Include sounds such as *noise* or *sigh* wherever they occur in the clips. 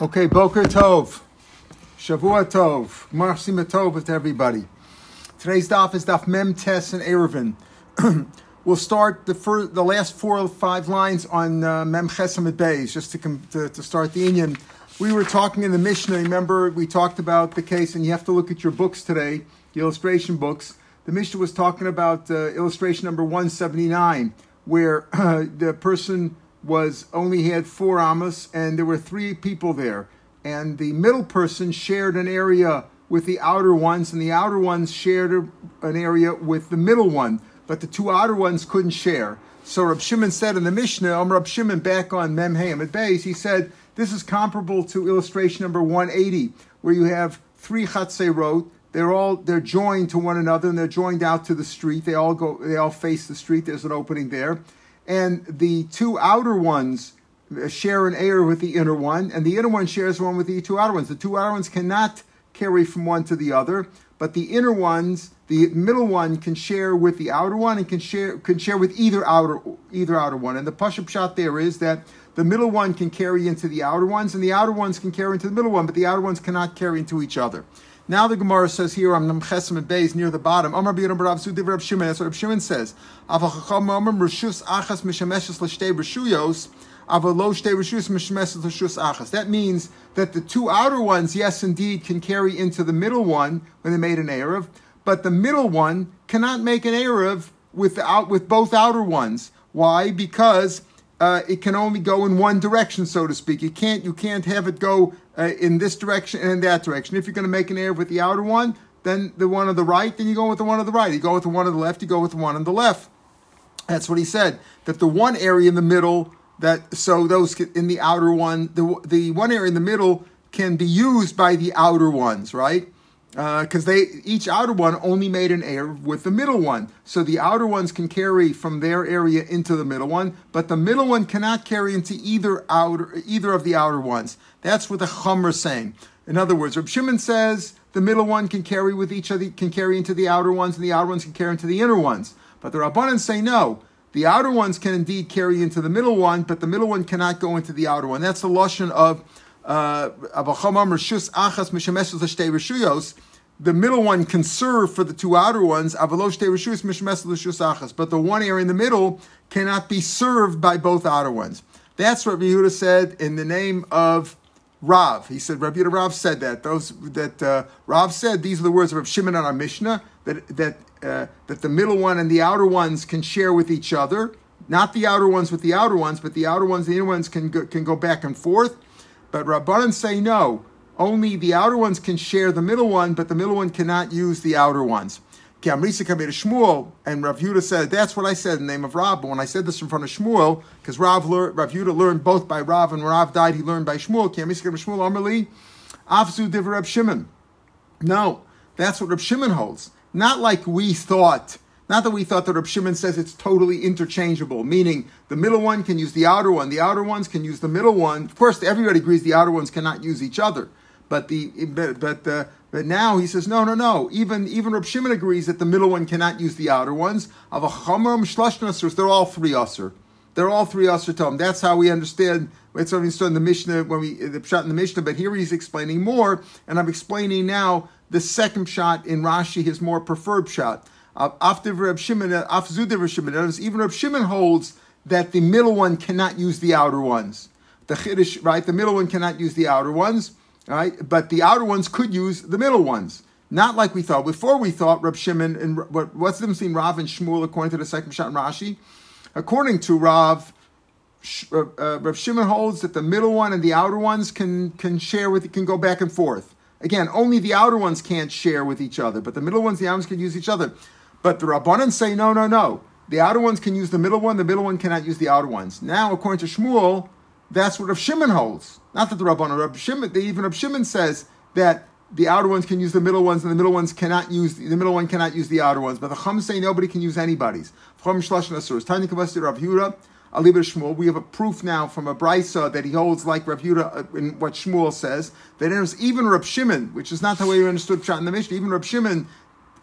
Okay, Boker Tov. Shavua Tov. Tov to everybody. Today's daf is daf Mem Tes and Eruvin. *clears throat* we'll start the first, the last four or five lines on uh, Mem Chesam Beis, just to, com- to, to start the Indian. We were talking in the Mishnah. Remember, we talked about the case, and you have to look at your books today, the illustration books. The Mishnah was talking about uh, illustration number 179, where uh, *clears throat* the person was only had four amas, and there were three people there, and the middle person shared an area with the outer ones, and the outer ones shared an area with the middle one, but the two outer ones couldn't share. So Rab Shimon said in the Mishnah, um, Rab Shimon back on Mem at Beis, he said this is comparable to illustration number 180, where you have three chatzerot. They're all they're joined to one another, and they're joined out to the street. They all go, they all face the street. There's an opening there, and the two outer ones share an air with the inner one, and the inner one shares one with the two outer ones. The two outer ones cannot carry from one to the other, but the inner ones, the middle one, can share with the outer one and can share can share with either outer either outer one. And the pashup shot there is that the middle one can carry into the outer ones, and the outer ones can carry into the middle one, but the outer ones cannot carry into each other. Now the Gemara says here on Namchesim Beis near the bottom. Amar B'Yadam Rav Sudiv Rav Shimon. That's what Rav Shimon says. Avachacham Rishus Achas Mishameshes L'Shtei Rishuyos. That means that the two outer ones, yes, indeed, can carry into the middle one when they made an Erev, but the middle one cannot make an Erev with, the out, with both outer ones. Why? Because uh, it can only go in one direction, so to speak. You can't you can't have it go uh, in this direction and in that direction. If you're going to make an Erev with the outer one, then the one on the right, then you go with the one on the right. You go with the one on the left, you go with the one on the left. That's what he said. That the one area in the middle that so those in the outer one, the the one area in the middle can be used by the outer ones, right? Because uh, they each outer one only made an air with the middle one, so the outer ones can carry from their area into the middle one, but the middle one cannot carry into either outer either of the outer ones. That's what the Chumr is saying. In other words, Reb Shimon says the middle one can carry with each other can carry into the outer ones, and the outer ones can carry into the inner ones. But the Rabbanan say no. The outer ones can indeed carry into the middle one, but the middle one cannot go into the outer one. That's the lashon of the middle one can serve for the two outer ones, but the one area in the middle cannot be served by both outer ones. That's what Yehuda said in the name of Rav. He said Rabbi Yehuda Rav said that. Those that uh, Rav said these are the words of Rav Shimon on our Mishnah that that uh, that the middle one and the outer ones can share with each other. Not the outer ones with the outer ones, but the outer ones, the inner ones can go, can go back and forth. But Rabbanan say no. Only the outer ones can share the middle one, but the middle one cannot use the outer ones. Amrisa came to Shmuel, and Rav Yudah said, That's what I said in the name of Rav. But when I said this in front of Shmuel, because Rav, Rav Yudah learned both by Rav, and when Rav died, he learned by Shmuel. Amrisa came to Shmuel, Amarli, Afzu Div Rab Shimon. No, that's what Rab Shimon holds. Not like we thought. Not that we thought that Rab Shimon says it's totally interchangeable, meaning the middle one can use the outer one, the outer ones can use the middle one. Of course, everybody agrees the outer ones cannot use each other. But the but but, uh, but now he says no no no. Even even Rab Shimon agrees that the middle one cannot use the outer ones. Of a chamram shlosh they're all three usher. They're all three usher tom. That's how we understand. That's how we understood in the Mishnah when we the shot in the Mishnah. But here he's explaining more, and I'm explaining now the second shot in Rashi, his more preferred shot. Shimon, even Reb Shimon holds that the middle one cannot use the outer ones. The Chiddush, right? The middle one cannot use the outer ones, right? But the outer ones could use the middle ones. Not like we thought. Before we thought Reb Shimon and what, what's the difference between Rav and Shmuel according to the second shot Rashi? According to Rav, uh, uh, Reb Shimon holds that the middle one and the outer ones can can share with can go back and forth. Again, only the outer ones can't share with each other, but the middle ones, the outer ones can use each other. But the Rabbanan say, no, no, no. The outer ones can use the middle one, the middle one cannot use the outer ones. Now, according to Shmuel, that's what Rav Shimon holds. Not that the Rabbanan, Rav Shimon, even Rav Shimon says that the outer ones can use the middle ones, and the middle ones cannot use the middle one cannot use the outer ones. But the Chum say nobody can use anybody's. Kavasi Rav Shmuel. We have a proof now from a brisa that he holds like Rav Yehuda uh, in what Shmuel says that even Rav Shimon, which is not the way we understood Pshat in the Mishnah. Even Rav Shimon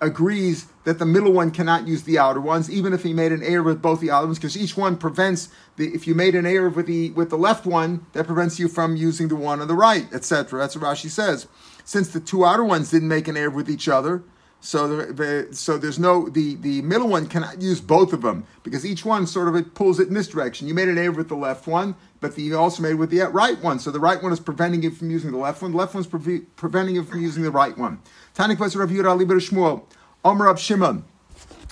agrees that the middle one cannot use the outer ones, even if he made an error with both the outer ones, because each one prevents the. If you made an error with the with the left one, that prevents you from using the one on the right, etc. That's what Rashi says. Since the two outer ones didn't make an error with each other, so the, the, so there's no the the middle one cannot use both of them because each one sort of it pulls it in this direction. You made an error with the left one, but the, you also made with the right one. So the right one is preventing you from using the left one. The left one's pre- preventing you from using the right one. Tani Rav Yehuda Ali Shmuel. Omer Rab Shimon.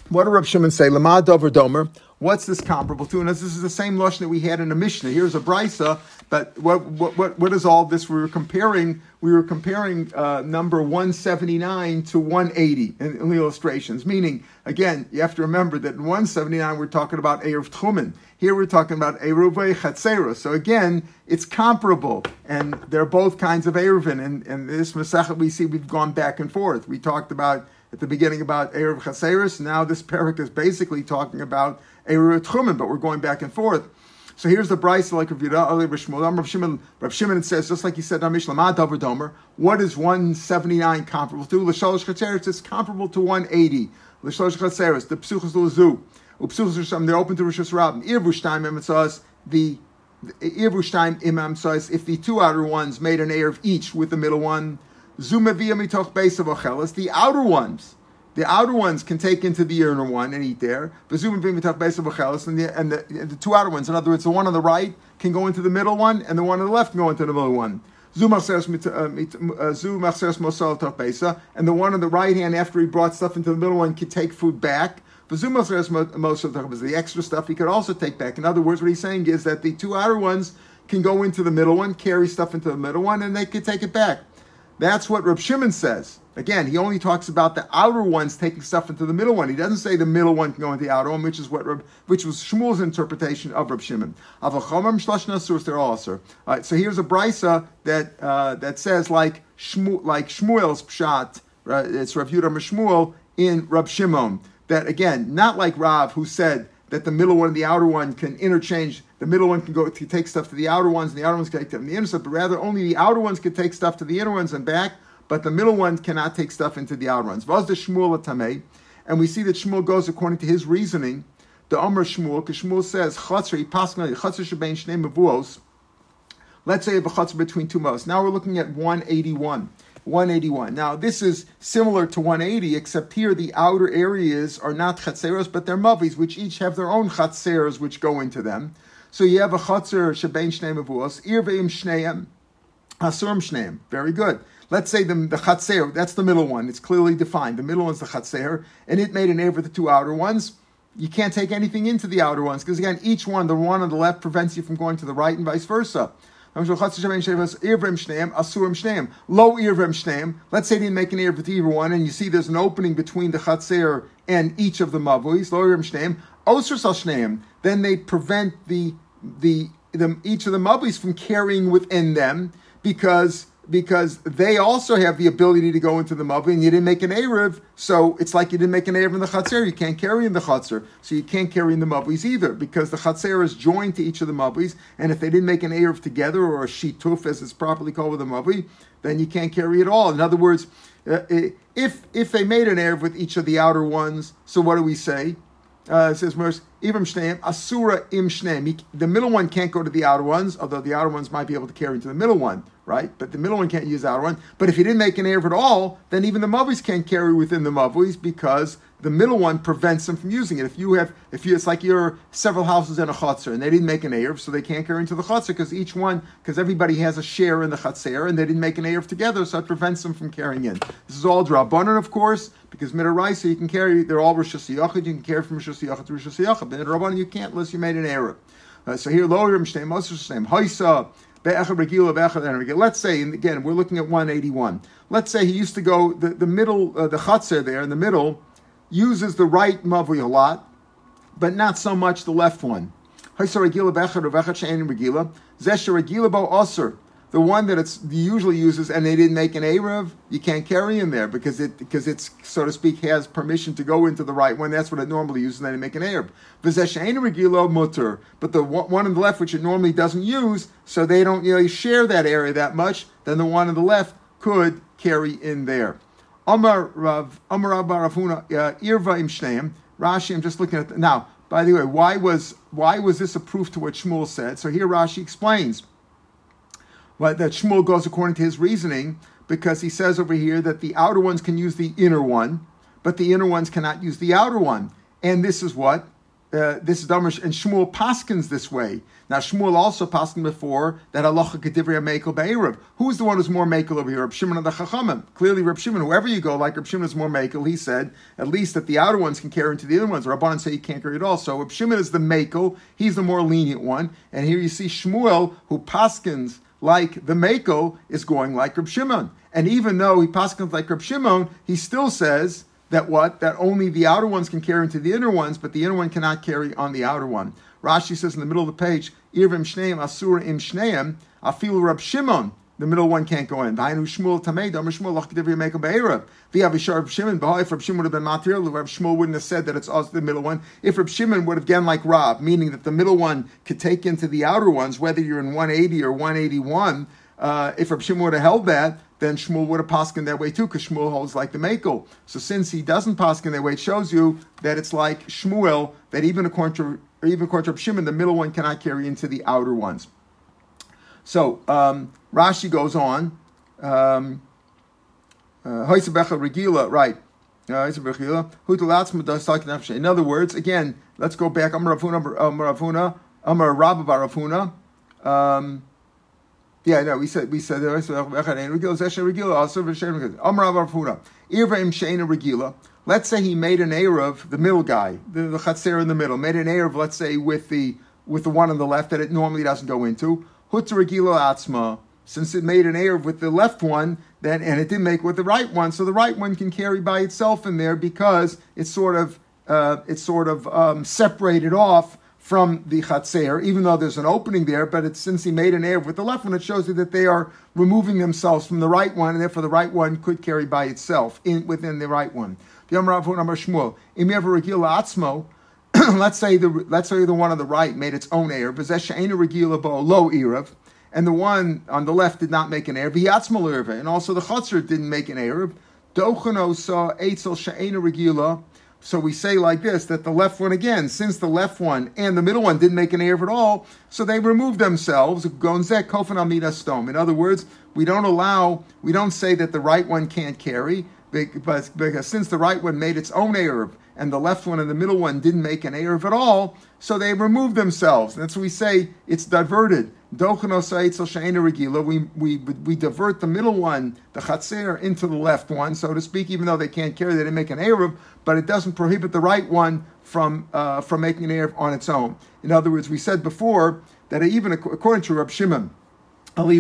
What did Rab Shimon say? Lamad Dover Domer. What's this comparable to? And this is the same lashon that we had in the Mishnah. Here's a brisa, but what, what, what, is all this? We were comparing. We were comparing uh, number 179 to 180 in, in, the illustrations. Meaning, again, you have to remember that in 179 we're talking about eruv tchumen. Here we're talking about eruv chatzera. So again, it's comparable, and they're both kinds of eruvin. And, and this Masachet we see we've gone back and forth. We talked about at the beginning about Erev Chaseris. Now this parak is basically talking about Erev Tchumen, but we're going back and forth. So here's the brisa like Rav Ali Rishmul, Rav Shimon, Rav Shimon says, just like he said, Domer, what is 179 comparable to? L'shalosh Chaseris is comparable to 180. L'shalosh Chaseris, the Psuchas L'zu, Upsuchas Risham, they're open to Rishus Rabbim. Irvushtaim Emetzos, the Irvushtaim Imam says, if the two outer ones made an air of each with the middle one, the outer ones, the outer ones can take into the inner one and eat there. And the, and the, the two outer ones, in other words, the one on the right can go into the middle one, and the one on the left can go into the middle one. Uh, uh, and the one on the right hand, after he brought stuff into the middle one, could take food back. The extra stuff he could also take back. In other words, what he's saying is that the two outer ones can go into the middle one, carry stuff into the middle one, and they could take it back. That's what Reb Shimon says. Again, he only talks about the outer ones taking stuff into the middle one. He doesn't say the middle one can go into the outer one, which is what which was Shmuel's interpretation of Reb Shimon. All right, so here's a brisa that uh, that says like Shmu, like Shmuel's pshat. Right? It's Rav Yudah Shmuel in Reb Shimon. That again, not like Rav who said that the middle one and the outer one can interchange the middle one can go to take stuff to the outer ones, and the outer ones can take them to the inner stuff, but rather only the outer ones can take stuff to the inner ones and back, but the middle ones cannot take stuff into the outer ones. Vaz the Shmuel and we see that Shmuel goes according to his reasoning. The Omer Shmuel, because Shmuel says, Chatzar, he Chatzar Shabein Shnei Mevuos. Let's say you have a Chatzar between two mos. Now we're looking at 181. 181. Now, this is similar to 180, except here the outer areas are not chatzeros, but they're mavis, which each have their own chatzeros which go into them. So you have a chotzer shebein shnei mevuos, ir ve'im shneim, hasurim shneim. Very good. Let's say the, the chatzer, that's the middle one. It's clearly defined. The middle one's the chatzer, and it made an air for the two outer ones. You can't take anything into the outer ones because again, each one, the one on the left prevents you from going to the right, and vice versa. Let's say they didn't make an ear with either one, and you see there's an opening between the chatzer and each of the mavuis. Low irvim shneim. Osir shneim. Then they prevent the the, the each of the mublis from carrying within them because because they also have the ability to go into the mavli, and you didn't make an Erev, so it's like you didn't make an Erev in the Chatzir. You can't carry in the Chatzir, so you can't carry in the mavlis either, because the Chatzir is joined to each of the mavlis, and if they didn't make an Erev together, or a Shituf, as it's properly called with a mavli, then you can't carry it all. In other words, uh, if if they made an Erev with each of the outer ones, so what do we say? Uh, it says Mers Ibram Shneim Asura Im Shneim. The middle one can't go to the outer ones, although the outer ones might be able to carry into the middle one, right? But the middle one can't use the outer one. But if he didn't make an Erev at all, then even the Mavis can't carry within the Mavis because the middle one prevents them from using it. If you have, if you, it's like you're several houses in a chutzner and they didn't make an erev, so they can't carry into the chutzner because each one, because everybody has a share in the chutzner and they didn't make an erev together, so it prevents them from carrying in. This is all drabanan, of course, because midaraisa you can carry. They're all rishus yachid. You can carry from rishus yachid to rishus yachid. But in you can't unless you made an erev. Uh, so here, lower shteim, moser shteim, haisa. Let's say, and again, we're looking at 181. Let's say he used to go the, the middle, uh, the chutzner there in the middle uses the right mavli a lot, but not so much the left one. The one that it's usually uses, and they didn't make an Erev, you can't carry in there because it because it's so to speak has permission to go into the right one. That's what it normally uses, and they make an Erev. mutter, but the one on the left, which it normally doesn't use, so they don't really share that area that much. Then the one on the left could carry in there. Amar Rav Amar Rav Barafuna uh, Irva Im Shneim. Rashi, I'm just looking at the, now. By the way, why was why was this a proof to what Shmuel said? So here Rashi explains well, that Shmuel goes according to his reasoning because he says over here that the outer ones can use the inner one, but the inner ones cannot use the outer one. And this is what uh, this is Damish and Shmuel Paskins this way. Now Shmuel also paskin before that halacha kedivri mekel be'erev. Who's the one who's more mekel over here? Reb Shimon of the Chachamim. Clearly, Reb Shimon. Whoever you go, like Reb Shimon is more mekel. He said at least that the outer ones can carry into the inner ones. Rabbanan say you can't carry it all. So Reb Shimon is the mekel. He's the more lenient one. And here you see Shmuel who paskins like the mekel is going like Reb Shimon. And even though he paskins like Reb Shimon, he still says that what? That only the outer ones can carry into the inner ones, but the inner one cannot carry on the outer one. Rashi says in the middle of the page, Irvim Shneim Asur Im Shneim, Afilu Rab Shimon. The middle one can't go in. Vainu Shmuel Tameid, Amr Shmuel Lach Kedivri Make a Be'erav. V'Avishar Rab Shimon, B'hai, if Rab Shimon would have been material, Rab Shmuel wouldn't have said that it's us, the middle one. If Rab Shimon would have gone like Rab, meaning that the middle one could take into the outer ones, whether you're in 180 or 181, uh, if Rab Shimon would have held that, then Shmuel would have poskin that way too, because Shmuel holds like the Makel. So since he doesn't poskin that way, it shows you that it's like Shmuel, that even according to even according to Shimon, the middle one cannot carry into the outer ones. So um, Rashi goes on. Um, uh, regila, right. Uh, In other words, again, let's go back. Amar Ravuna, Amar Ravuna, Amar Rabba. Yeah, no, we said we said regula, also Amravar Puna. Ivram Shane Regila, Let's say he made an Erev, the middle guy, the, the Chatzer in the middle, made an Erev, let's say, with the with the one on the left that it normally doesn't go into. Hutzer Regila Atzma, since it made an Erev with the left one, then and it didn't make with the right one, so the right one can carry by itself in there because it's sort of uh, it's sort of um, separated off from the Chatzer, even though there's an opening there, but it's since he made an Erev with the left one, it shows you that they are removing themselves from the right one, and therefore the right one could carry by itself in, within the right one. *clears throat* Let's say the let's say the one on the right made its own Erev, low Erev, and the one on the left did not make an Erev, and also the Chatzer didn't make an Erev. Dochano saw Eitzel Sha'ena Regila, so we say like this that the left one again, since the left one and the middle one didn't make an Erev at all, so they removed themselves. Gonzek kofan amida stone. In other words, we don't allow, we don't say that the right one can't carry, because, because since the right one made its own Erev and the left one and the middle one didn't make an Erev at all, so they removed themselves. That's what we say it's diverted. We, we, we divert the middle one, the Chatzer, into the left one, so to speak, even though they can't carry, they didn't make an Erev, but it doesn't prohibit the right one from, uh, from making an Erev on its own. In other words, we said before that even according to Rab Shimon,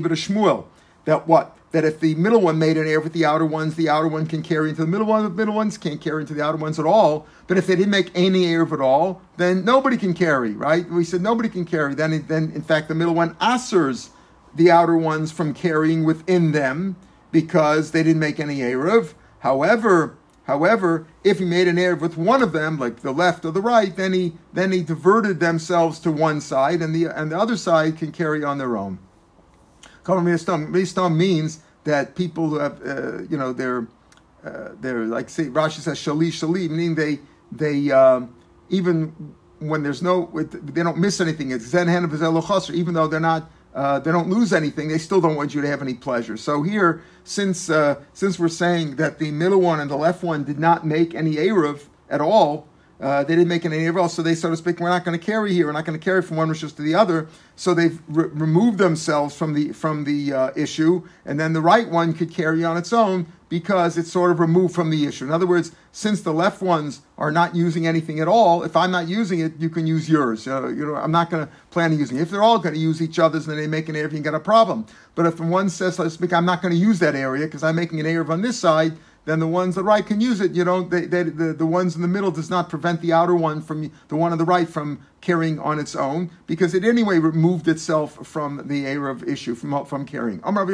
to Shmuel, that what? That if the middle one made an Erev with the outer ones, the outer one can carry into the middle one, the middle ones can't carry into the outer ones at all. But if they didn't make any Erev at all, then nobody can carry, right? We said nobody can carry. Then, then in fact, the middle one assers the outer ones from carrying within them because they didn't make any Erev. However, However, if he made an Erev with one of them, like the left or the right, then he then he diverted themselves to one side, and the and the other side can carry on their own. Mistam means that people who have, uh, you know, they're uh, they're like say Rashi says shali shali, meaning they they um, even when there's no they don't miss anything. It's zen even though they're not uh, they don't lose anything. They still don't want you to have any pleasure. So here, since uh, since we're saying that the middle one and the left one did not make any eruv at all, uh, they didn't make any eruv, so they so to speak, we're not going to carry here. We're not going to carry from one rishus to the other. So they've re- removed themselves from the from the uh, issue, and then the right one could carry on its own because it's sort of removed from the issue. In other words, since the left ones are not using anything at all, if I'm not using it, you can use yours. Uh, you know, I'm not going to plan on using it. If they're all going to use each other's and they make an area, you got a problem. But if one says, let's speak, I'm not going to use that area because I'm making an area on this side, then the ones on the right can use it. You know, they, they, the, the ones in the middle does not prevent the outer one from the one on the right from carrying on its own because it anyway removed itself from the Erev issue, from, from carrying. Amar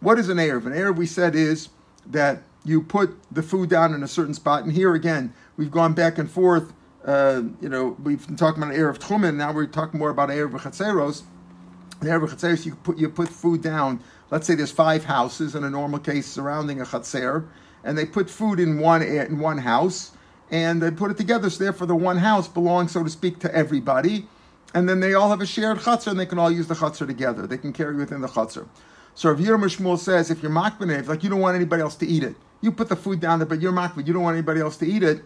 what is an Erev? An Erev, we said, is that you put the food down in a certain spot. And here again, we've gone back and forth. Uh, you know, we've been talking about an Erev Tchumen. Now we're talking more about Erev Chatzeros. An Erev Chatzeros, you put, you put food down let's say there's five houses in a normal case surrounding a chatzer, and they put food in one in one house, and they put it together. So therefore, the one house belongs, so to speak, to everybody, and then they all have a shared chutzner, and they can all use the chutzner together. They can carry within the chutzner. So Rav Yerim Shmuel says, if you're makbanev, like you don't want anybody else to eat it, you put the food down there, but you're makbid, you don't want anybody else to eat it.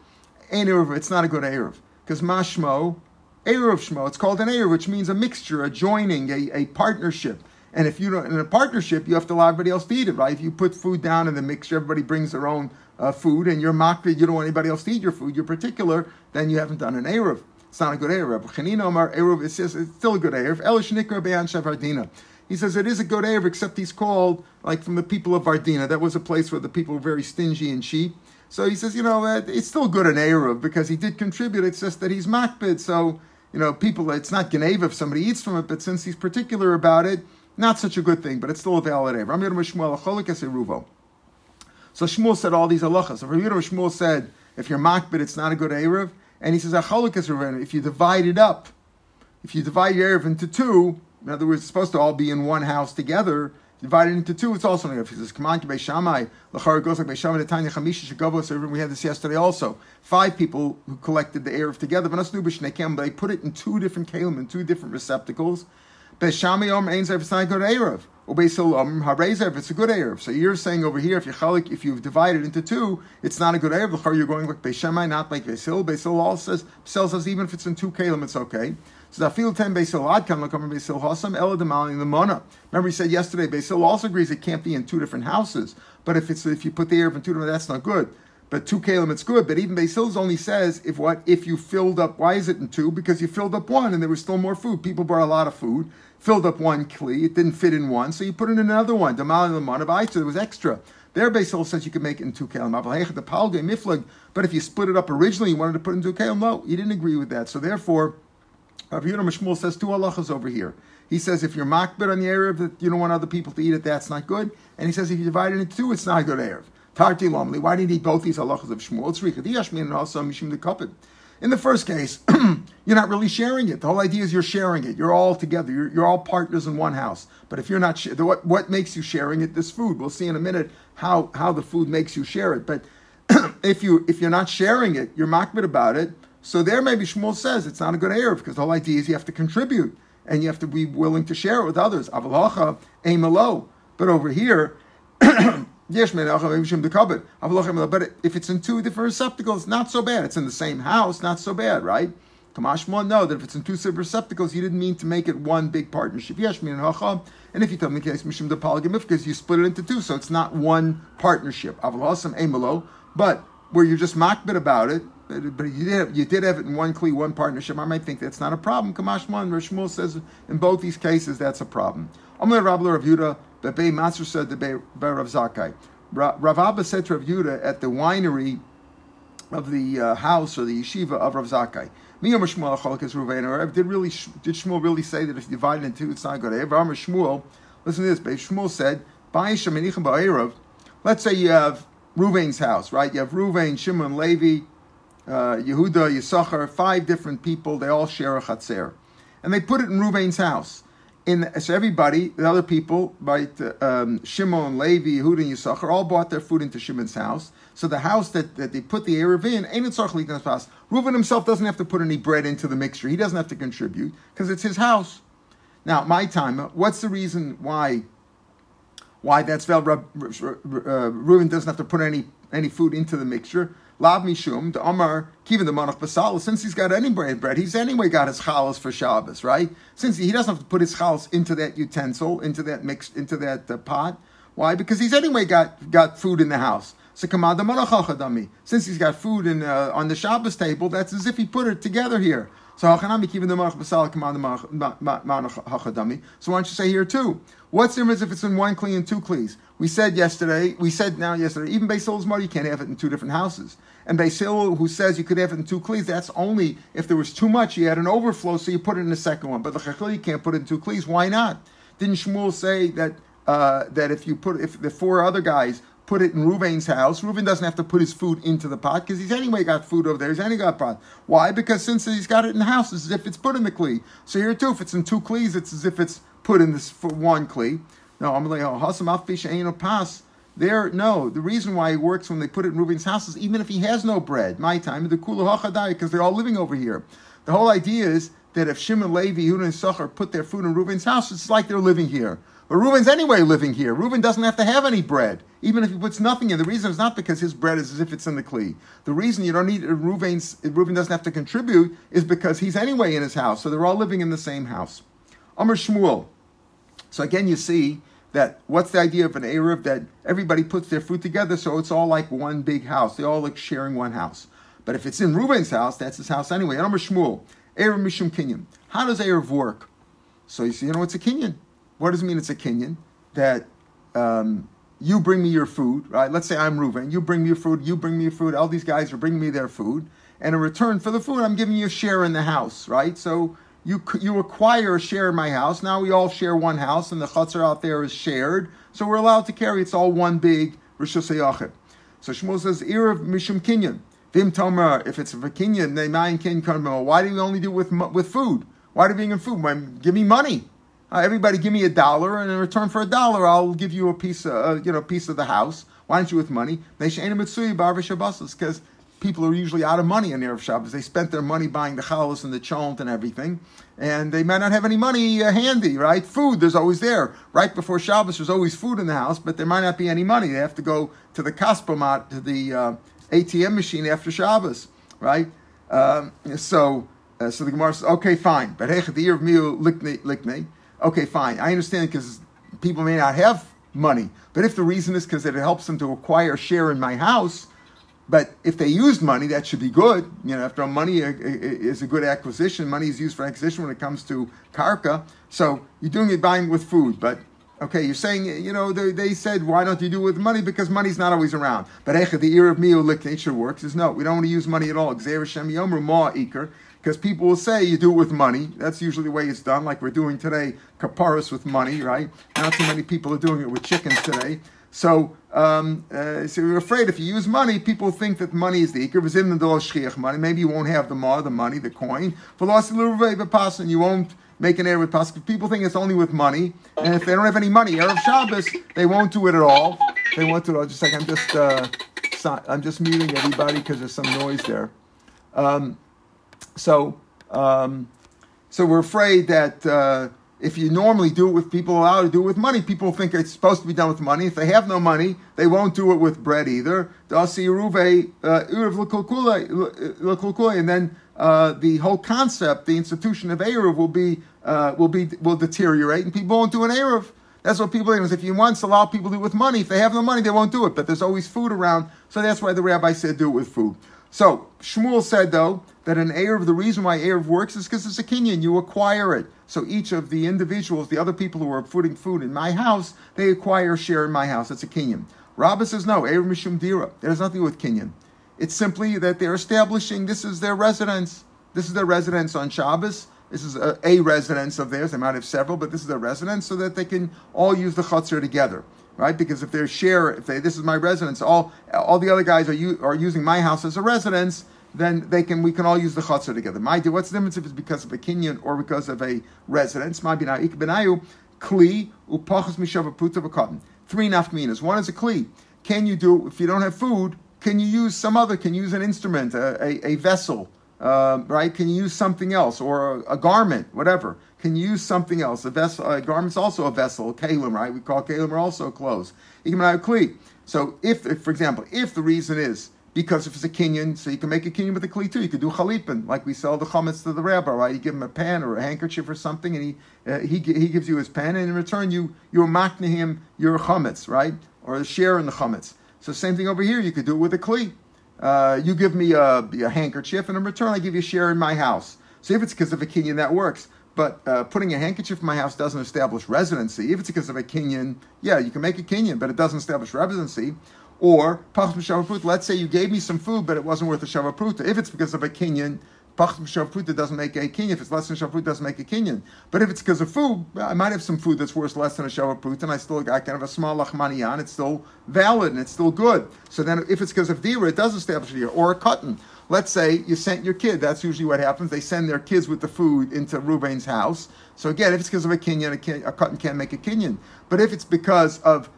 Ain't it's not a good erev because mashmo, erev shmo, it's called an erev, which means a mixture, a joining, a, a partnership. And if you don't in a partnership, you have to allow everybody else to eat it, right? If you put food down in the mixture, everybody brings their own uh, food, and you're makbid, you don't want anybody else to eat your food, you're particular, then you haven't done an erev. It's not a good erev. Chanina Omar erev. It's still a good erev. Elish nikra be'an shavardina. He says it is a good Erev, except he's called like from the people of Vardina. That was a place where the people were very stingy and cheap. So he says, you know, it's still good an Erev because he did contribute. It's just that he's makbid. So, you know, people, it's not Geneva if somebody eats from it, but since he's particular about it, not such a good thing, but it's still a valid Erev. Amir Shmuel, Ruvo. So Shmuel said all these halachas. So Shmuel said, if you're makbid, it's not a good Erev. And he says, ah, if you divide it up, if you divide your Erev into two, in other words, it's supposed to all be in one house together. Divided into two, it's also negative. He says, "Come on, Shammai." Lachar goes like Beis Shammai. The Tanya Chamisha Shagavos. We had this yesterday also. Five people who collected the erev together. But they put it in two different kalim, in two different receptacles. Beis Shammai Om Ein a good erev. Or Beis Hillel Om Harezev. It's a good erev. So you're saying over here, if you chalik, if you've divided into two, it's not a good erev. You're going like Beis Shammai, not like Beis Hillel. Beisil also says, says even if it's in two kalim, it's okay. So the field ten Beis Hillel Adkan Lakamar Beis Hillel Hasam the Mona. Remember, he said yesterday Beis Hillel also agrees it can't be in two different houses. But if it's if you put the Erev in two different, that's not good. But two kalim, it's good. But even Beis Hillel's only says if what if you filled up. Why is it in two? Because you filled up one and there was still more food. People brought a lot of food, filled up one kli. It didn't fit in one, so you put in another one. Damali lemana b'aitza. There was extra. There, Beis Hillel says you can make it in two kalim. But if you split it up originally, you wanted to put it in two kalim. No, he didn't agree with that. So therefore. Rav Yehuda Mishmul says two halachas over here. He says if you're makbid on the Erev that you don't want other people to eat it, that's not good. And he says if you divide it into two, it's not good Erev. Tarti Lomli, why did he eat both these halachas of Shmuel? It's Richadiyashmin and also Mishim the. In the first case, *clears throat* you're not really sharing it. The whole idea is you're sharing it. You're all together. You're, you're all partners in one house. But if you're not, sh- what, what makes you sharing it? This food. We'll see in a minute how, how the food makes you share it. But *clears throat* if you if you're not sharing it, you're makbid about it. So there, maybe Shmuel says it's not a good erev because the whole idea is you have to contribute and you have to be willing to share it with others. Avalacha aimalo. But over here, *clears throat* yes, but if it's in two different receptacles, not so bad. It's in the same house, not so bad, right? Kamashmon, know that if it's in two separate receptacles, you didn't mean to make it one big partnership. And if you tell me case mishim the because you split it into two, so it's not one partnership. Avalhasam aimalo, but where you're just makbid about it, but you did have, you did have it in one kli, one partnership. I might think that's not a problem. Kamashman Rishmul says in both these cases that's a problem. Amle Rabler of Yudah, Bebe Master said to Rav Zakai. Rav Abba said to Rav Yudah at the winery of the uh, house or the yeshiva of Rav Zakai. Miyam Shmuel Chalakas Ruvain. Did really did Shmuel really say that if you divide it into two, it's not good? Avram Shmuel. Listen to this. Shmuel said, Let's say you have Ruvain's house, right? You have Ruvain, Shimon, Levi, uh, Yehuda, Yisachar, five different people. They all share a chatzer, and they put it in Ruvain's house. In so everybody, the other people, right? Um, Shimon, Levi, Yehuda, and Yisachar, all bought their food into Shimon's house. So the house that, that they put the erev in, Reuven himself doesn't have to put any bread into the mixture. He doesn't have to contribute because it's his house. Now, my time. What's the reason why? Why that's val? Uh, Reuven doesn't have to put any any food into the mixture Lav Mishum, the Omar, Kiva the Monach Basal, since he's got any bread, he's anyway got his chalas for Shabbos, right? Since he doesn't have to put his chalas into that utensil, into that mixed, into that uh, pot. Why? Because he's anyway got, got food in the house. So Kamada Monach Since he's got food in, uh, on the Shabbos table, that's as if he put it together here. So Hachanami Kiva the Monach Basal, Kamada Monach Hachadami. So why don't you say here too? What's the difference if it's in one kli and two klis? We said yesterday, we said now yesterday, even Beis Hillel's money, you can't have it in two different houses. And Beis Hillel, who says you could have it in two klis, that's only if there was too much, you had an overflow, so you put it in the second one. But the chachil, you can't put it in two klis. Why not? Didn't Shmuel say that uh, that if you put if the four other guys put it in Ruvain's house, Ruvain doesn't have to put his food into the pot because he's anyway got food over there. He's anyway got pot. Why? Because since he's got it in the house, it's as if it's put in the kli. So here too, if it's in two klis, it's as if it's put in this for one kli. No, I'm like, oh, Hasam Afpish Ain't no Pass. There, no. The reason why it works when they put it in Reuben's house is even if he has no bread, my time, the Kula Hachadai, because they're all living over here. The whole idea is that if Shimon, Levi, Yehuda, and Sachar put their food in Reuben's house, it's like they're living here. But Reuben's anyway living here. Reuben doesn't have to have any bread, even if he puts nothing in. The reason is not because his bread is as if it's in the kli. The reason you don't need uh, Reuben's, uh, Reuben doesn't have to contribute is because he's anyway in his house. So they're all living in the same house. Amr Shmuel. So again, you see that what's the idea of an Erev? That everybody puts their food together, so it's all like one big house. They all like sharing one house. But if it's in Reuben's house, that's his house anyway. Amr Shmuel. Erev Mishum Kinyan. How does Erev work? So you see, you know, it's a Kinyan. What does it mean it's a Kinyan? That um, you bring me your food, right? Let's say I'm Reuven. You bring me your food. You bring me your food. All these guys are bringing me their food. And in return for the food, I'm giving you a share in the house, right? So you you acquire a share in my house. Now we all share one house, and the chutzner out there is shared. So we're allowed to carry. It's all one big rishus So Shmuel says, "Erev mishum kinyan." Vim tomer, if it's a kinyan, they nine kin Why do we only do with with food? Why do we give food? When, give me money. Uh, everybody give me a dollar, and in return for a dollar, I'll give you a piece of uh, you know piece of the house. Why don't you with money? Because people are usually out of money in Erev Shabbos. They spent their money buying the chalas and the cholent and everything, and they might not have any money uh, handy, right? Food, there's always there. Right before Shabbos, there's always food in the house, but there might not be any money. They have to go to the kaspomat, to the uh, ATM machine after Shabbos, right? Um, so, uh, so the Gemara says, okay, fine. But hey, the year of meal likne, okay, fine. I understand because people may not have money. But if the reason is because it helps them to acquire share in my house, but if they used money, that should be good. You know, after all, money is a good acquisition. Money is used for acquisition when it comes to karka. So you're doing it buying with food, but okay, you're saying you know they, they said why don't you do it with money because money's not always around. But the ear of meal nature works is no, we don't want to use money at all. Because people will say you do it with money. That's usually the way it's done, like we're doing today, kaparis with money, right? Not too many people are doing it with chickens today. So, um, uh, so you're afraid if you use money, people think that money is the ikr. If in the shchiach money, maybe you won't have the mar, the money, the coin. Louvre Pass, and you won't make an error with pas. People think it's only with money, and if they don't have any money, erev Shabbos, they won't do it at all. They won't do it. All. Just like I'm just, uh, I'm just muting everybody because there's some noise there. Um, so, um, so we're afraid that. Uh, if you normally do it with people allowed to do it with money, people think it's supposed to be done with money. If they have no money, they won't do it with bread either. Uh, and then uh, the whole concept, the institution of Erev will be uh, will be will deteriorate, and people won't do an Erev. That's what people think. If you to allow people to do it with money, if they have no money, they won't do it. But there's always food around, so that's why the rabbi said do it with food. So Shmuel said though that an Erev, the reason why Erev works is because it's a Kinyan, you acquire it. So each of the individuals, the other people who are putting food in my house, they acquire a share in my house. That's a Kinyan. Rabbah says no, Erev Mishum Dira. Has nothing with Kinyan. It's simply that they're establishing this is their residence. This is their residence on Shabbos. This is a, a residence of theirs. They might have several, but this is their residence so that they can all use the chutzner together right? Because if they share, if they this is my residence, all all the other guys are you are using my house as a residence, then they can we can all use the chutzner together. My dear, what's the difference if it's because of a kinyan or because of a residence? My benayu kli upachas mishava puta cotton. Three nafkaminas. One is a kli. Can you do if you don't have food? Can you use some other? Can you use an instrument, a, a, a vessel, uh, right? Can you use something else or a, a garment, whatever? can you use something else. A vessel, a garment's also a vessel, a kalim, right? We call kalim are also clothes. Can. So if, if, for example, if the reason is because if it's a kinyan, so you can make a kinyan with a kli too. You could do chalipin, like we sell the chametz to the rabbi, right? You give him a pen or a handkerchief or something, and he uh, he he gives you his pen, and in return you you're makna him your chametz, right? Or a share in the chametz. So same thing over here. You could do it with a kli. Uh, you give me a, a, handkerchief, and in return I give you a share in my house. See if it's because of a Kinyan that works. But uh, putting a handkerchief in my house doesn't establish residency. If it's because of a Kinyan, yeah, you can make a Kinyan, but it doesn't establish residency. Or let's say you gave me some food, but it wasn't worth a shavapruta. If it's because of a kinyan, shavapruta doesn't make a kinyan. If it's less than a doesn't make a kinyan. But if it's because of food, I might have some food that's worth less than a shavapruta, and I still got kind of a small lachmaniyan. It's still valid and it's still good. So then, if it's because of dira, it does establish a dira or a cotton. let's say you sent your kid. That's usually what happens. They send their kids with the food into Ruvain's house. So again, if it's because of a kinyan, a, cotton can't make a kinyan. But if it's because of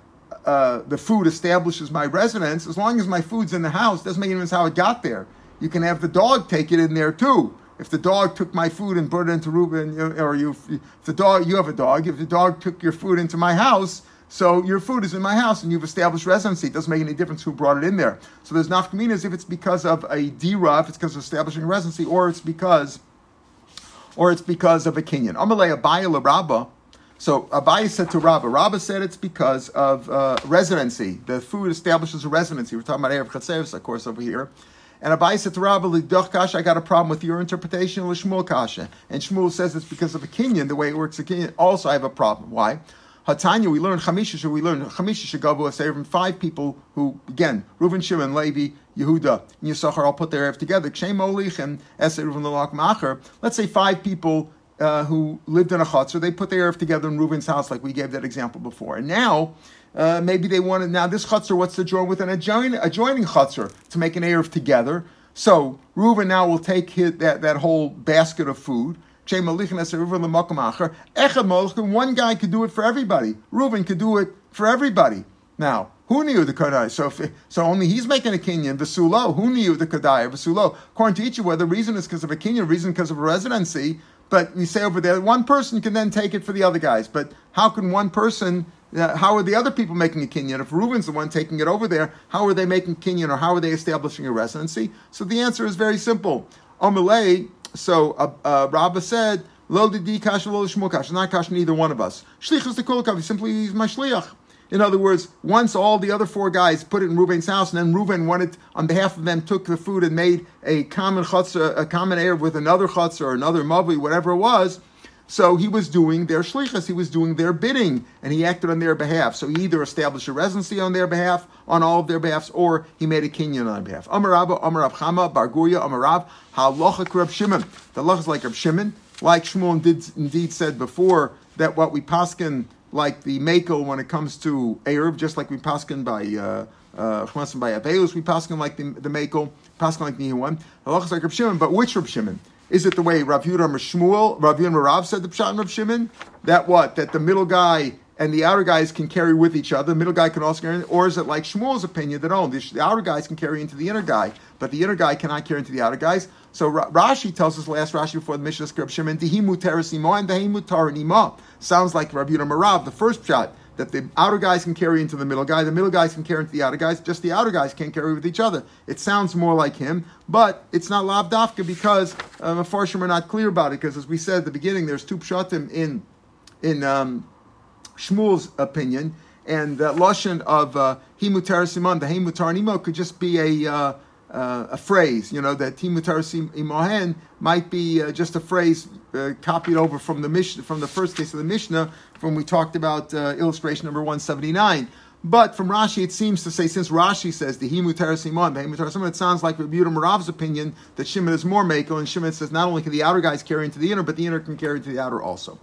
uh, the food establishes my residence, as long as my food's in the house, doesn't make any difference how it got there. You can have the dog take it in there too. If the dog took my food and brought it into Reuben, or you, if the dog, you have a dog. If the dog took your food into my house, so your food is in my house and you've established residency. It doesn't make any difference who brought it in there. So there's nafkaminas if it's because of a dira, if it's because of establishing residency, or it's because, or it's because of a kinyan. Amalei Abaya Rabba. So Abai said to Rabba, Rabba said it's because of uh, residency. The food establishes a residency. We're talking about Erev Chatzeres, of course, over here. And Abai said to Rabbi, L'doch kasha, I got a problem with your interpretation, L'shmuel kasha. And Shmuel says it's because of a kinyan, the way it works a kinyan. Also, I have a problem. Why? Hatanya, we learn Chamisha, we learn Chamisha Shagavu Asayrim, five people who, again, Reuven, Shimon, Levi, Yehuda, and Yisachar all put their Erev together. Kshem Olich and Eser Reuven Lalak Macher. Let's say five people uh, who lived in a chutzner, they put their Erev together in Reuven's house, like we gave that example before. And now, uh, maybe they wanted, now this chutzner, what's to join with an adjoining, adjoining chutzner to make an Erev together? So Reuven now will take his, that, that whole basket of food, one guy could do it for everybody. Reuven could do it for everybody. Now, who knew the Kadai? So, so only he's making a kinyan, Vasulo. Who knew the Kadai, Vasulo? According to of the reason is because of a kinyan, reason because of a residency. But we say over there, one person can then take it for the other guys. But how can one person, how are the other people making a kinyan? If Reuven's the one taking it over there, how are they making kinyan or how are they establishing a residency? So the answer is very simple. Omelay, so uh, uh, Rabba said, Lo di kash lo shmukash, not kash neither one of us. Shlich is the kulkav, simply he's my shliach. In other words, once all the other four guys put it in Reuven's house, and then Reuven wanted, on behalf of them, took the food and made a common chutzah, a common air with another chutzah or another mavli, whatever it was. So he was doing their shlichus, he was doing their bidding, and he acted on their behalf. So he either established a residency on their behalf, on all of their behalfs, or he made a kinyan on their behalf. Amar Rabba, Amar Rav Chama, Barguya, Amar Rav, Halacha Rab Shimon. The halacha is like Rab Shimon, like Shmuel did indeed said before that what we paskin like the makel when it comes to Erev, just like we paskin by uh, uh, by Abelus, we paskin like the, the makel, paskin like the one. Halacha is like Rab Shimon, but which Rab Shimon? Is it the way Rav Yehuda Shmuel, Rav Yehuda Rav said the pshat and Rav Shimon? That what? That the middle guy and the outer guys can carry with each other. The middle guy can also carry, or is it like Shmuel's opinion that oh, the, outer guys can carry into the inner guy, but the inner guy cannot carry into the outer guys? So Rashi tells us last Rashi before the Mishnah Script Shimon, Dehimu Teresimo and Dehimu Taranima. Sounds like Rav Yehuda Marav, the first shot that the outer guys can carry into the middle guy, the middle guys can carry into the outer guys, just the outer guys can't carry with each other. It sounds more like him, but it's not Lavdafka because uh, Mefarshim are not clear about it, because as we said at the beginning, there's two pshatim in, in um, Shmuel's opinion, and the Lashon of uh, Himutar Simon, the Himutar Nimo, could just be a. Uh, uh, a phrase, you know, that Timutar Imohen might be uh, just a phrase uh, copied over from the Mishnah, from the first case of the Mishnah, from we talked about uh, illustration number 179. But from Rashi, it seems to say, since Rashi says the Himutar Simon, the Himutar Simon, it sounds like Rabbi Marav's opinion that Shimon is more Mako, and Shimon says not only can the outer guys carry into the inner, but the inner can carry into the outer also.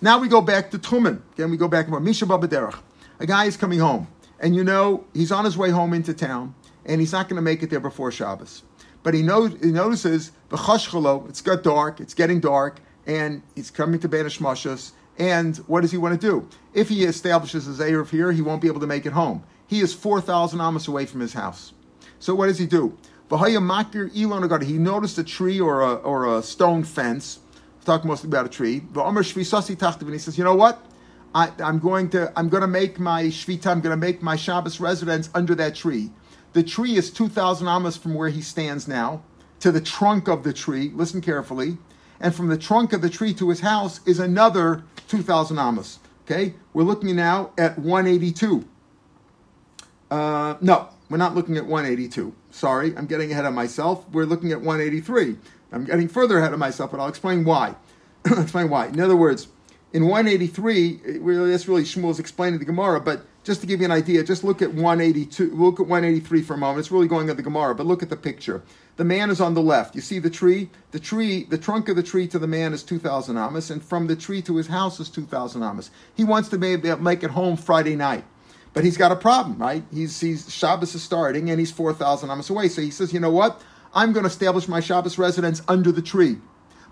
Now we go back to Tumen. Again, we go back to Misha Babaderach. A guy is coming home, and you know he's on his way home into town and he's not going to make it there before Shabbos. But he knows he notices the chashchalo. It's got dark. It's getting dark, and he's coming to Banish Mashas. And what does he want to do? If he establishes his Erev here, he won't be able to make it home. He is 4,000 amos away from his house. So what does he do? He noticed a tree or a, or a stone fence. We're talking mostly about a tree. And he says, you know what? I, am going to I'm going to make my shvita. I'm going to make my Shabbos residence under that tree. The tree is 2,000 amas from where he stands now to the trunk of the tree. Listen carefully. And from the trunk of the tree to his house is another 2,000 amas. Okay? We're looking now at 182. Uh, no, we're not looking at 182. Sorry, I'm getting ahead of myself. We're looking at 183. I'm getting further ahead of myself, but I'll explain why. *clears throat* explain why. In other words, in 183, really, that's really Shmuel's explaining the Gemara, but just to give you an idea, just look at 182, look at 183 for a moment. It's really going at the Gemara, but look at the picture. The man is on the left. You see the tree? The tree, the trunk of the tree to the man is 2,000 amas, and from the tree to his house is 2,000 amas. He wants to make it home Friday night. But he's got a problem, right? He's, he's Shabbos is starting and he's 4,000 amas away. So he says, you know what? I'm going to establish my Shabbos residence under the tree.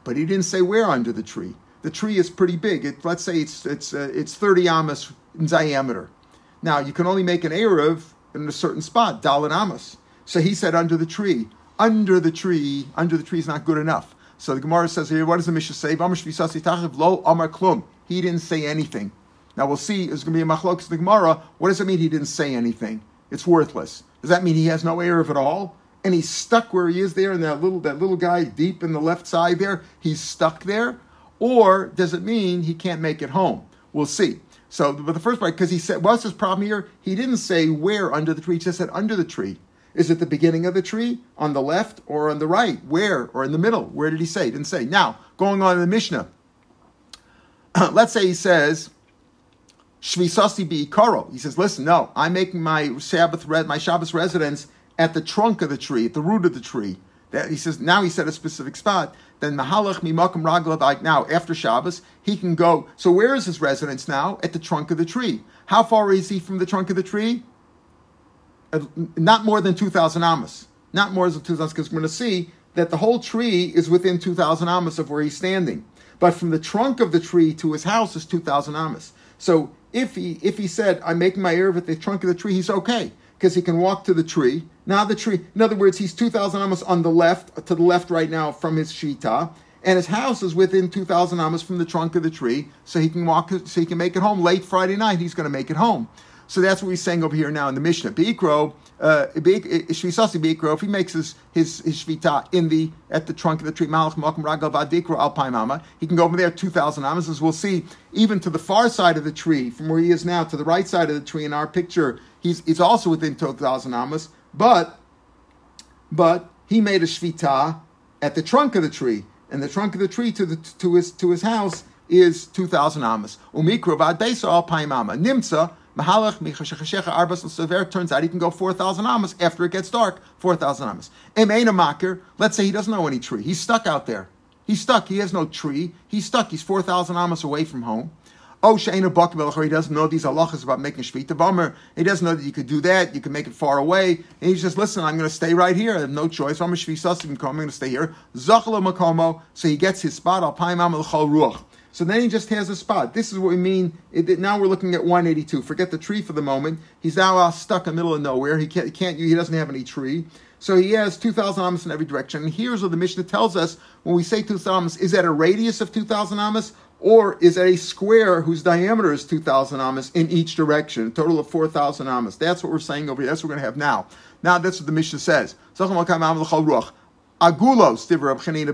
But he didn't say where under the tree. The tree is pretty big. It, let's say it's it's uh, it's 30 amas in diameter. Now you can only make an erev in a certain spot, dalit amas. So he said under the tree. Under the tree, under the tree is not good enough. So the Gemara says here, what does the Mishnah say? Lo amar klum. He didn't say anything. Now we'll see. There's going to be a machlokes in the Gemara. What does it mean? He didn't say anything. It's worthless. Does that mean he has no air of at all? And he's stuck where he is there, and that little that little guy deep in the left side there, he's stuck there. Or does it mean he can't make it home? We'll see. So, but the first part, because he said, what's his problem here? He didn't say where under the tree. He just said under the tree. Is it the beginning of the tree, on the left, or on the right? Where, or in the middle? Where did he say? He didn't say. Now, going on in the Mishnah. *clears throat* Let's say he says, Shvisasi bi karo. He says, listen, no, I'm making my Sabbath, red, my Shabbos residence at the trunk of the tree, at the root of the tree. That he says now he said a specific spot. Then mahalach mimakum raglav. Now after Shabbos he can go. So where is his residence now? At the trunk of the tree. How far is he from the trunk of the tree? Uh, not more than two thousand amas. Not more than two thousand, because we're going to see that the whole tree is within two thousand amas of where he's standing. But from the trunk of the tree to his house is two thousand amas. So if he if he said I'm making my erev at the trunk of the tree, he's okay because he can walk to the tree. Now the tree, in other words, he's 2,000 amas on the left, to the left right now from his shita, and his house is within 2,000 amas from the trunk of the tree, so he can walk, so he can make it home late Friday night. He's going to make it home. So that's what he's saying over here now in the Mishnah. Beikro, Shvisasi Beikro, if he makes his his, his shvita in the at the trunk of the tree, Malach Malkum Ragav Adikro Alpaimama, he can go over there two thousand amas, as we'll see, even to the far side of the tree, from where he is now to the right side of the tree in our picture, he's he's also within two thousand amas, but but he made a shvita at the trunk of the tree, and the trunk of the tree to the to his to his house is two thousand amas. Umikro Vadesa Alpaimama Nimsa. Mahalach Michashachashecha Arbas Sever turns out he can go 4,000 amas after it gets dark, 4,000 amas. Emaina Makir, let's say he doesn't know any tree. He's stuck out there. He's stuck. He has no tree. He's stuck. He's 4,000 amas away from home. Oh, Bakbel, he doesn't know these halachas about making Shvita Bummer. He doesn't know that you could do that. You can make it far away. And he's just, listen, I'm going to stay right here. I have no choice. I'm a Shvi Sasikim, I'm going to stay here. Zachla Makomo. So he gets his spot. Al Paimam El Ruach. So then he just has a spot. This is what we mean. It, now we're looking at 182. Forget the tree for the moment. He's now stuck in the middle of nowhere. He can't, he can't. He doesn't have any tree. So he has 2,000 amas in every direction. And here's what the Mishnah tells us when we say 2,000 amas: is that a radius of 2,000 amas, or is that a square whose diameter is 2,000 amas in each direction? A total of 4,000 amas. That's what we're saying over here. That's what we're going to have now. Now that's what the Mishnah says. Agulos,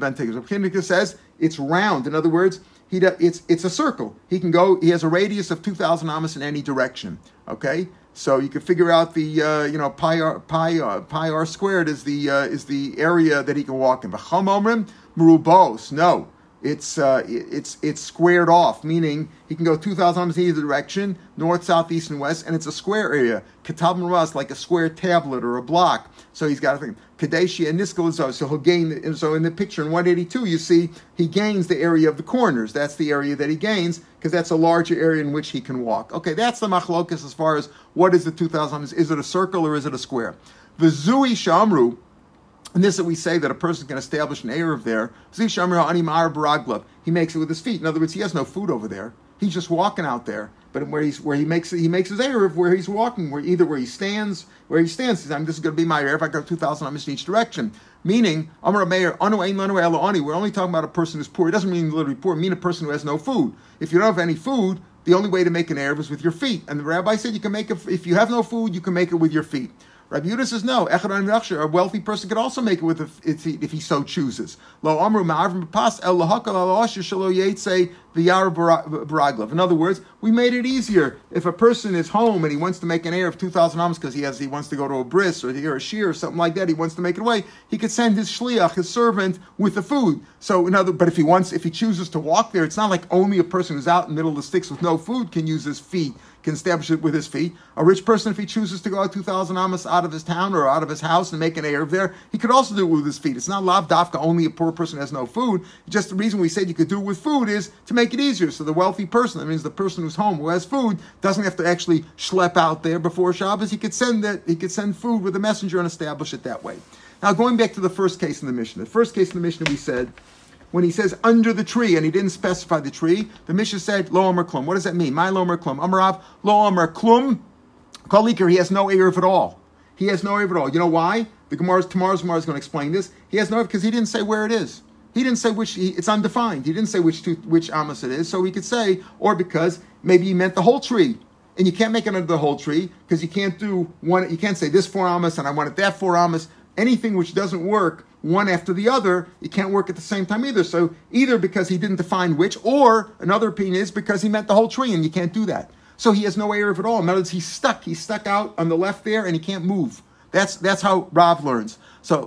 ben says it's round. In other words, he it's it's a circle. He can go. He has a radius of two thousand amas in any direction. Okay, so you can figure out the uh, you know pi r pi r, pi r squared is the uh, is the area that he can walk in. V'chom omrim merubos. No, it's uh, it's it's squared off, meaning he can go 2,000 amas in either direction, north, south, east, and west, and it's a square area. Katab like a square tablet or a block. So he's got to think Kadeshi and Niskalizo. Uh, so he'll gain. So in the picture in 182, you see he gains the area of the corners. That's the area that he gains because that's a larger area in which he can walk. Okay, that's the machlokas as far as what is the 2,000 Is it a circle or is it a square? The Zui Shamru and this that we say that a person can establish an erev there. Zui Shamru Animar Baraglav. He makes it with his feet. In other words, he has no food over there. He's just walking out there. But where he's where he makes he makes his erev where he's walking, where either where he stands, where he stands. Saying, "This is going to be my erev. I got two thousand amos in each direction." Meaning, Amar Meir, We're only talking about a person who's poor. It doesn't mean literally poor. Mean a person who has no food. If you don't have any food, the only way to make an erev is with your feet. And the rabbi said you can make it if you have no food, you can make it with your feet. Rabbi Yehuda says no. A wealthy person could also make it with if, he, if he so chooses. Lo amru pas el baraglav. In other words, we made it easier. If a person is home and he wants to make an air of two thousand ams because he has he wants to go to a bris or or a shiur or something like that, he wants to make it away. He could send his shliach, his servant, with the food. So in other, but if he wants, if he chooses to walk there, it's not like only a person who's out in the middle of the sticks with no food can use his feet can establish it with his feet. A rich person, if he chooses to go out 2,000 amas out of his town or out of his house and make an erev there, he could also do it with his feet. It's not lav dafka, only a poor person has no food. Just the reason we said you could do it with food is to make it easier. So the wealthy person, that means the person who's home who has food, doesn't have to actually schlep out there before Shabbos. He could send that, he could send food with a messenger and establish it that way. Now, going back to the first case in the Mishnah, The first case in the Mishnah we said, when he says under the tree and he didn't specify the tree, the Mishnah said lo omer klum. What does that mean? My lo omer klum. Amar Rav lo omer klum. Kalikar, he has no erev at all. He has no erev at all. You know why? The Gemara's tomorrow's Gemara is going to explain this. He has no because he didn't say where it is. He didn't say which. He, it's undefined. He didn't say which two, which amos it is. So he could say, or because maybe he meant the whole tree, and you can't make it under the whole tree because you can't do one. You can't say this four amos and I want it that four amos. Anything which doesn't work one after the other, it can't work at the same time either. So either because he didn't define which, or another opinion is because he meant the whole tree, and you can't do that. So he has no area of it all. In other words, he's stuck. He's stuck out on the left there, and he can't move. That's that's how Rav learns. So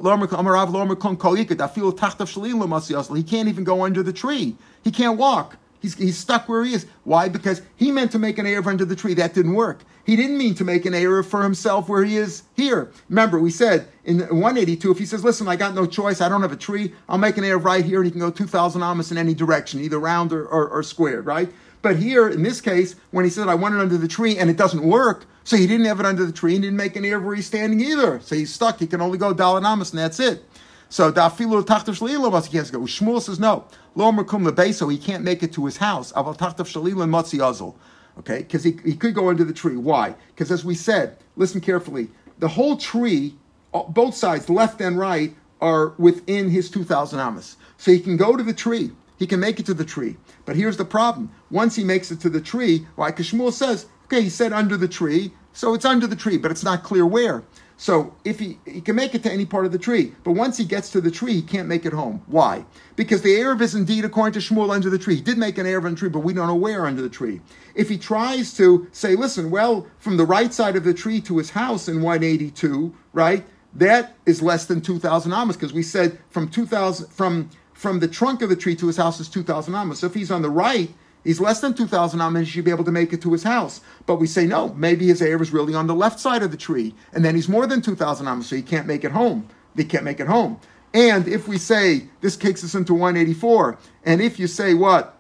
he can't even go under the tree. He can't walk. He's, he's stuck where he is. Why? Because he meant to make an Erev under the tree. That didn't work. He didn't mean to make an Erev for himself where he is here. Remember, we said in 182, if he says, listen, I got no choice, I don't have a tree, I'll make an Erev right here and he can go 2,000 amos in any direction, either round or, or, or squared, right? But here, in this case, when he said, I want it under the tree and it doesn't work, so he didn't have it under the tree and didn't make an Erev where he's standing either. So he's stuck. He can only go amos and that's it. So dafilu tachtav shalila has to go. Shmuel says no. Lo merkum so he can't make it to his house. Aval tachtav shalila matzi azul. Okay, because he, he could go under the tree. Why? Because as we said, listen carefully. The whole tree, uh, both sides, left and right, are within his 2,000 amas. So he can go to the tree. He can make it to the tree. But here's the problem. Once he makes it to the tree? Because Shmuel says, okay, he said under the tree, so it's under the tree, but it's not clear where. So if he, he can make it to any part of the tree, but once he gets to the tree, he can't make it home. Why? Because the Erev is indeed, according to Shmuel, under the tree. He did make an Erev under the tree, but we don't know where under the tree. If he tries to say, listen, well, from the right side of the tree to his house in 182, right, that is less than 2,000 amas, because we said from 2,000, from, from the trunk of the tree to his house is 2,000 amos. So if he's on the right, He's less than 2,000 amas, he should be able to make it to his house. But we say, no, maybe his air is really on the left side of the tree. And then he's more than 2,000 amas, so he can't make it home. They can't make it home. And if we say, this takes us into 184, and if you say what?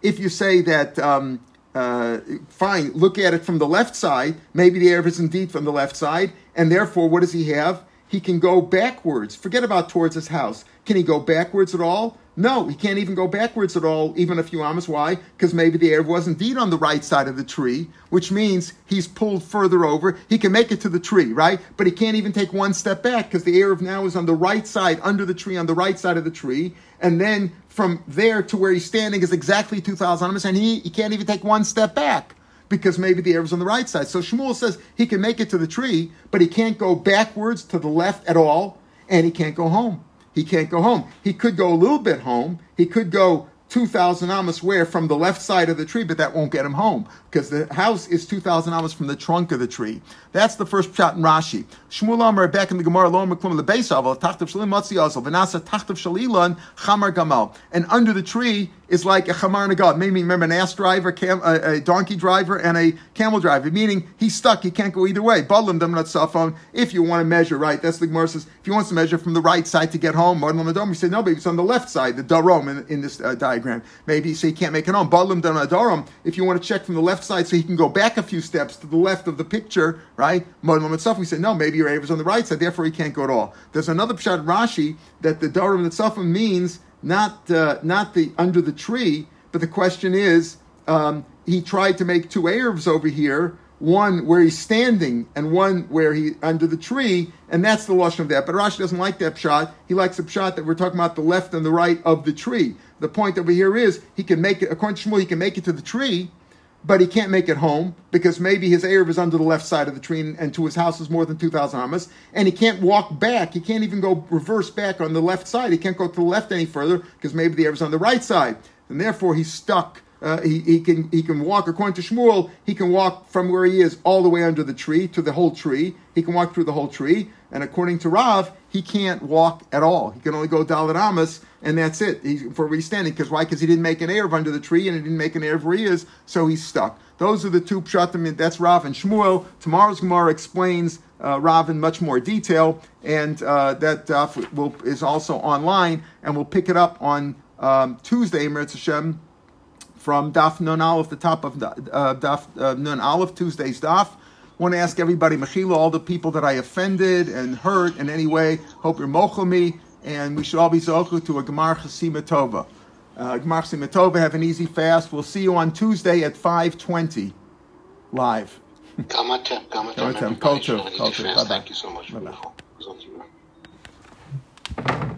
If you say that, um, uh, fine, look at it from the left side, maybe the air is indeed from the left side, and therefore, what does he have? He can go backwards. Forget about towards his house. Can he go backwards at all? No, he can't even go backwards at all, even a few amas. Why? Because maybe the Erev was indeed on the right side of the tree, which means he's pulled further over. He can make it to the tree, right? But he can't even take one step back because the Erev now is on the right side, under the tree, on the right side of the tree. And then from there to where he's standing is exactly 2,000 amas, and he, he can't even take one step back because maybe the is on the right side. So Shmuel says he can make it to the tree, but he can't go backwards to the left at all, and he can't go home he can't go home. He could go a little bit home. He could go 2,000 amas where from the left side of the tree, but that won't get him home because the house is 2,000 amas from the trunk of the tree. That's the first shot in Rashi. Shmuel Amar back in the Gemara, Lo Meklum Lebesav, Tachtav Shalim Matzi Azal, Vanasa Tachtav Shalilan, Chamar Gamal. And under the tree is like a Chamar Nagad. Maybe remember an ass driver, cam, a, a, donkey driver, and a camel driver, meaning he's stuck, he can't go either way. Badlam Dam cell phone, if you want to measure, right? That's the Gemara says, if you want to measure from the right side to get home, Badlam Adam, he said, no, but it's on the left side, the Darom in, in this uh, diagram. Maybe so he can't make it Dam if you want to check from the left side so he can go back a few steps to the left of the picture, right? Badlam itself, we say, no, maybe your is on the right side, therefore he can't go at all. There's another Pshat Rashi that the Darom itself means not, uh, not the under the tree, but the question is, um, he tried to make two Arabs over here, one where he's standing and one where he under the tree, and that's the lashon of that. But Rashi doesn't like that shot. He likes a shot that we're talking about the left and the right of the tree. The point over here is he can make it according to Shmuel, he can make it to the tree, but he can't make it home because maybe his Erev is under the left side of the tree and, and to his house is more than 2,000 amas. And he can't walk back. He can't even go reverse back on the left side. He can't go to the left any further because maybe the is on the right side and therefore he's stuck. Uh, he, he can he can walk according to Shmuel. He can walk from where he is all the way under the tree to the whole tree. He can walk through the whole tree. And according to Rav, he can't walk at all. He can only go Daled Amos, and that's it he's, for standing. Because why? Because he didn't make an Erev under the tree, and he didn't make an Erev where he is, so he's stuck. Those are the two pshatim. That's Rav and Shmuel. Tomorrow's Gemara explains uh, Rav in much more detail, and uh, that uh, will, is also online, and we'll pick it up on um, Tuesday, Meretz Hashem, from Daf Nun Aleph, the top of uh, Daf uh, Nun Aleph, Tuesday's Daf. Want to ask everybody, Mechila, all the people that I offended and hurt in any way. Hope you're mochel me, and we should all be zochu to a Gemar Chasimatova. Uh, Gemar Chasimatova, have an easy fast. We'll see you on Tuesday at 5:20, live. Kamatem, Kamatem, culture, culture. Bye. Thank you so much. Bye bye.